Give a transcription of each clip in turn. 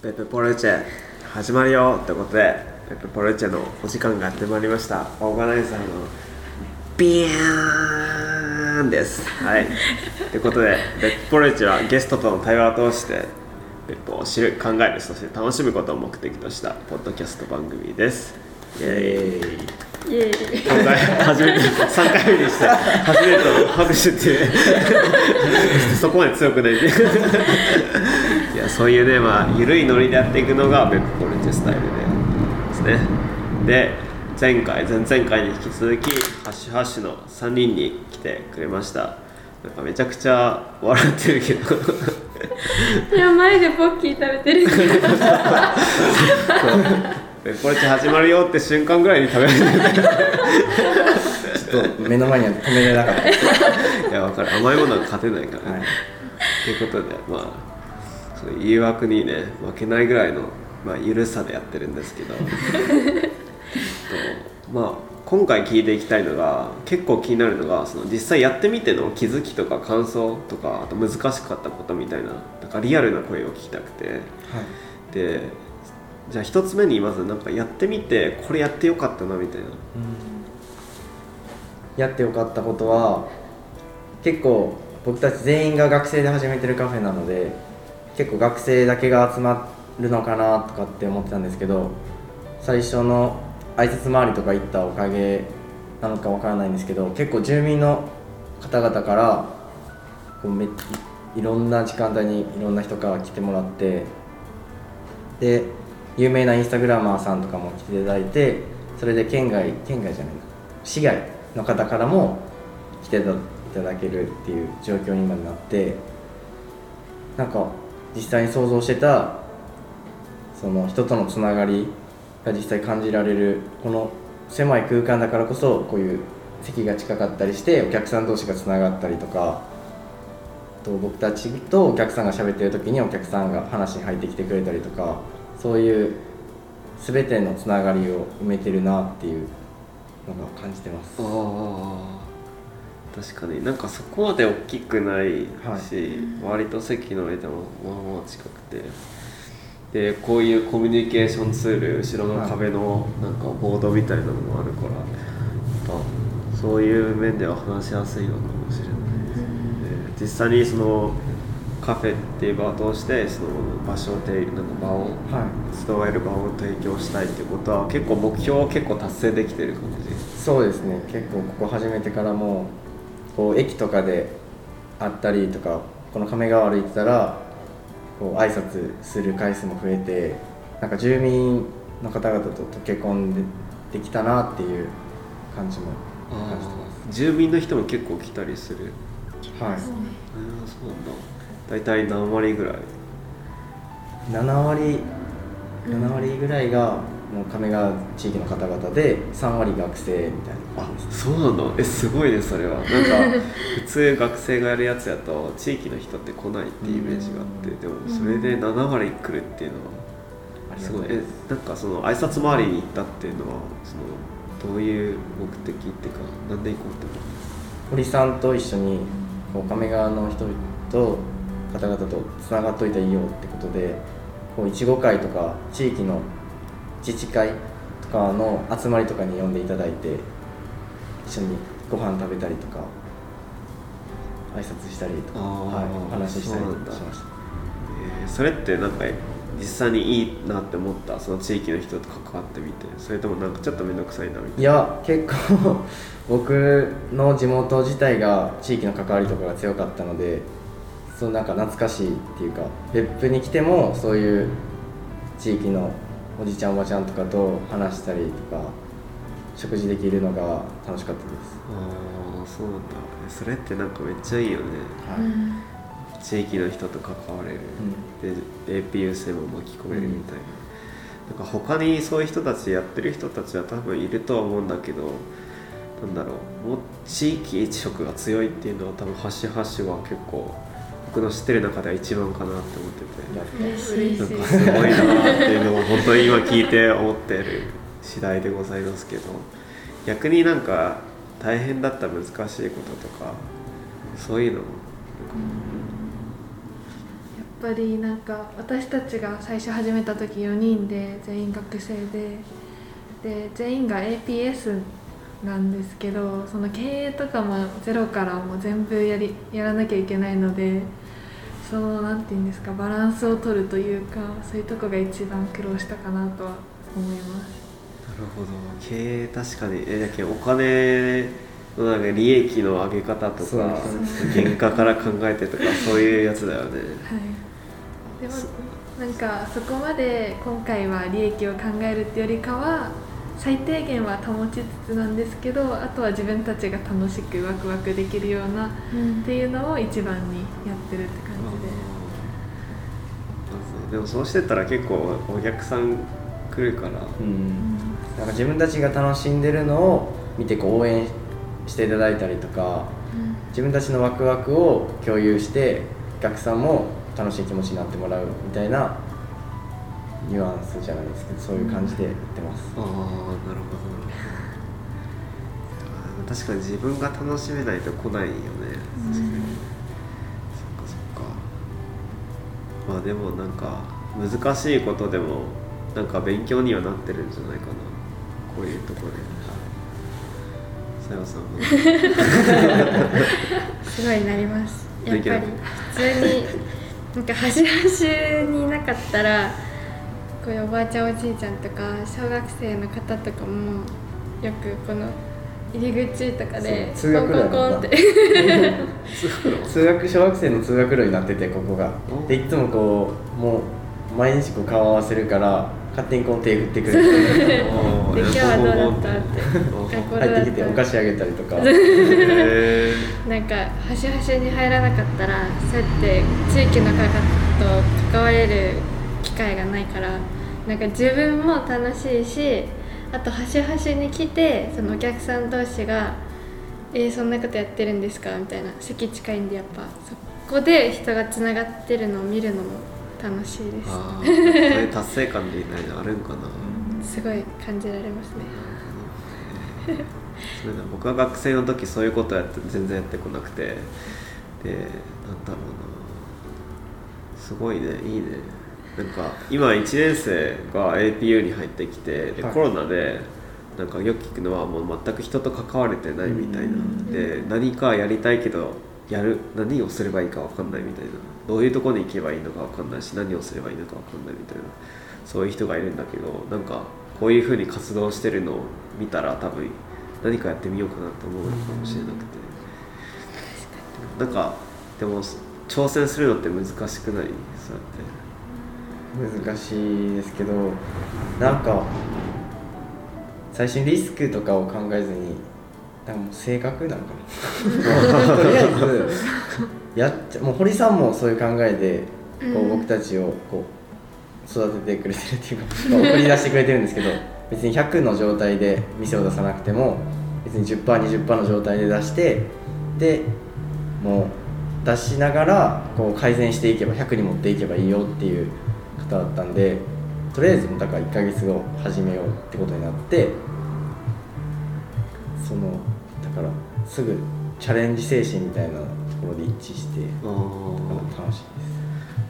ペペポルチェ始まるよってことでペペポルチェのお時間がやってまいりました。オーガナイザーのビヤーンです。はい。ということでペペポルチェはゲストとの対話を通してペップを知る考えるそして楽しむことを目的としたポッドキャスト番組です。イエーイイエーイ今回初めて3回目にして初めての拍手ってそこまで強くないんでいやそういうねまあ緩いノリでやっていくのがベップポルチェスタイルでですね。で前回前々回に引き続きハッシュハッシュの3人に来てくれました。なんかめちゃくちゃ笑ってるけどいや前でポッキー食べてる ベップポルチェ始まるよって瞬間ぐらいに食べられるちょっと目の前には止めれなかった。いや分かる。甘いものは勝てないから、はい。ということでまあその誘惑にね負けないぐらいの、まあ、緩さでやってるんですけど。とまあ今回聞いていきたいのが結構気になるのがその実際やってみての気づきとか感想とかあと難しかったことみたいななんかリアルな声を聞きたくて。でじゃあ一つ目にまずなんかやってみてこれやってよかったなみたいな。やってよかったことは結構僕たち全員が学生で始めてるカフェなので結構学生だけが集まるのかなとかって思ってたんですけど最初の挨拶回りとか行ったおかげなのかわからないんですけど結構住民の方々からこうめいいろんな時間帯にいろんな人から来てもらってで有名なインスタグラマーさんとかも来ていただいてそれで県外県外じゃないな。市外の方からも来ていただけるっていう状況に今なってなんか実際に想像してたその人とのつながりが実際感じられるこの狭い空間だからこそこういう席が近かったりしてお客さん同士がつながったりとかと僕たちとお客さんが喋ってる時にお客さんが話に入ってきてくれたりとかそういう全てのつながりを埋めてるなっていうのが感じてます。ああ確かに。なんかそこまで大きくないし、割と席の上でもまあまあ近くて。でこういうコミュニケーションツール後ろの壁のなんかボードみたいなのもあるから、やっぱそういう面では話しやすいのかもしれないです、で実際にそのカフェっていう場を通してその場所を提なんか場をはい集える場を提供したいっていうことは結構目標を結構達成できてる感じ？そうですね。結構ここ始めてからもこう駅とかで会ったりとかこの亀川歩いてたらこう挨拶する回数も増えてなんか住民の方々と溶け込んでできたなっていう感じも感じてま住民の人も結構来たりする。すはい。ああそうなんだ大体何割ぐらい。7割7割ぐらいがもう亀川地域の方々で3割学生みたいな。あそうなの？えすごいねそれは。なんか 普通学生がやるやつやと地域の人って来ないっていうイメージがあってでもそれで7割来るっていうのはす。ごい。えなんかその挨拶回りに行ったっていうのはそのどういう目的っていうかなんで行こうって思っ堀さんと一緒にこう亀川の人々と方々とつながっといたらいいよってことでこういちご会とか地域の自治会とかの集まりとかに呼んでいただいて一緒にご飯食べたりとか挨拶したりとか、はい、お話ししたりそうなんだ。しました。えーそれってなんか実際にいいなって思った？その地域の人と関わってみて。それともなんかちょっと面倒くさいなみたいいや結構僕の地元自体が地域の関わりとかが強かったのでそうなんか懐かしいっていうか別府に来てもそういう地域のおじちゃんおばちゃんとかと話したりとか食事できるのが楽しかったです、ああそうなんだ。えそれってなんかめっちゃいいよね。はい。地域の人と関われる、で APU 生も巻き込めるみたいな,、なんか他にそういう人たちやってる人たちは多分いるとは思うんだけどなんだろう。もう地域一色が強いっていうのは多分ハッシュハッシュは結構僕の知ってる中では一番かなって思ってて。なんかすごいなっていうのを本当に今聞いて思ってる次第でございますけど。逆になんか大変だった難しいこととかそういうのやっぱりなんか私たちが最初始めた時4人で全員学生で。で全員が APS なんですけどその経営とかもゼロからもう全部やりやらなきゃいけないのでそのなんていうんですかバランスを取るというかそういうとこが一番苦労したかなとは思います。なるほど。経営確かにえだけどお金のなんか利益の上げ方とか原価から考えてとか そういうやつだよね。はい。でもなんかそこまで今回は利益を考えるってよりかは最低限は保ちつつなんですけどあとは自分たちが楽しくワクワクできるようなっていうのを一番にやってるって感じで。ででもそうしてったら結構お客さん来るからうん。なんか自分たちが楽しんでるのを見てこう応援していただいたりとか自分たちのワクワクを共有してお客さんも楽しい気持ちになってもらうみたいなニュアンスじゃないですけどそういう感じでやってます、ああなるほど。なるほど確かに自分が楽しめないと来ないよね。確かに、そっかそっか。まあでもなんか難しいことでもなんか勉強にはなってるんじゃないかな。こういうところで。さよさんも すごいなります。やっぱり普通になんか端々にいなかったらこういうおばあちゃんおじいちゃんとか小学生の方とかもよくこの入り口とかで通学コンコンコンって。通学小学生の通学路になっててここが。でいつもこうもう毎日こう顔合わせるから勝手にこう手振ってくれて で今日はどうだった？って。入ってきてお菓子あげたりとか。へ なんか端々に入らなかったらそうやって地域の方と関われる機会がないからなんか自分も楽しいしあと端々に来てそのお客さん同士が「えー、そんなことやってるんですか?」みたいな席近いんでやっぱ。そこで人がつながってるのを見るのも楽しいでああそういう達成感みたいなのあるんかな。す すごい感じられますね。それで僕は学生の時そういうことやって全然やってこなくて。でなんだろうな。すごいね。いいねなんか今1年生が APU に入ってきてで、はい。コロナでなんかよく聞くのはもう全く人と関われてないみたいな。で何かやりたいけどやる何をすればいいか分かんないみたいな。どういうところに行けばいいのか分かんないし何をすればいいのか分かんないみたいな。そういう人がいるんだけどなんかこういうふうに活動してるのを見たら多分何かやってみようかなと思うのかもしれなくて。なんかでも挑戦するのって難しくない？そうやって難しいですけどなんか最初にリスクとかを考えずになんかもう性格なのかな。とりあえずやっちゃもう堀さんもそういう考えでこう僕たちをこう育ててくれてるっていうかまあ送り出してくれてるんですけど別に100の状態で店を出さなくても別に 10%20% の状態で出してでもう出しながらこう改善していけば100に持っていけばいいよっていう方だったんでとりあえずだから1ヶ月後始めようってことになってそのだからすぐチャレンジ精神みたいなところで一致して楽しい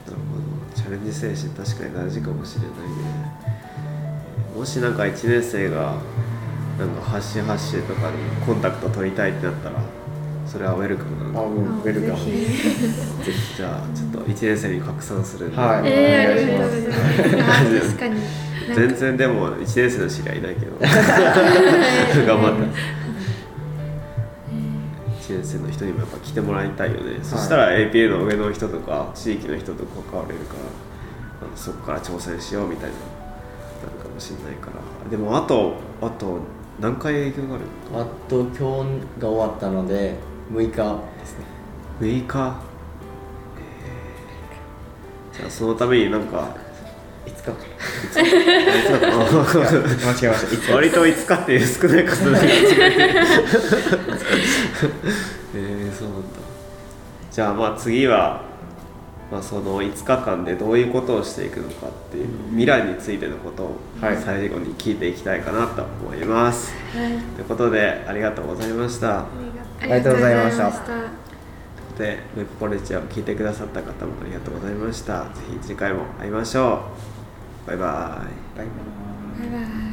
なるほど。チャレンジ精神確かに大事かもしれないね。もしなんか1年生がなんかハッシュハッシュとかにコンタクト取りたいってなったらそれはウェルカムなで。すあのうん。ウェルカム。ぜひ。ぜひじゃあちょっと1年生に拡散するはい。えー、あお願いしりがますとうございます。あ確かに。全然でも1年生の知り合いいないけど 頑張って1年生の人にもやっぱ来てもらいたいよね、そしたら APA の上の人とか地域の人と関われるからそこから挑戦しようみたいなもしれないから。でもあとあと何回営業がある？あと今日が終わったので6日ですね。6日、えー。じゃあそのためになんか5日か。間違えました。5日。割と5日っていう少ない数だけ間違えて。る えー、そうなんだ。じゃあまあ次は、まあ、その5日間でどういうことをしていくのかっていう未来についてのことをはい最後に聞いていきたいかなと思います、はい。ということでありがとうございました。ありがとうございました。ありがとうございましたとでメッポレチアを聞いてくださった方もありがとうございました。ぜひ次回も会いましょう。バイバイバイバイ。バイバイ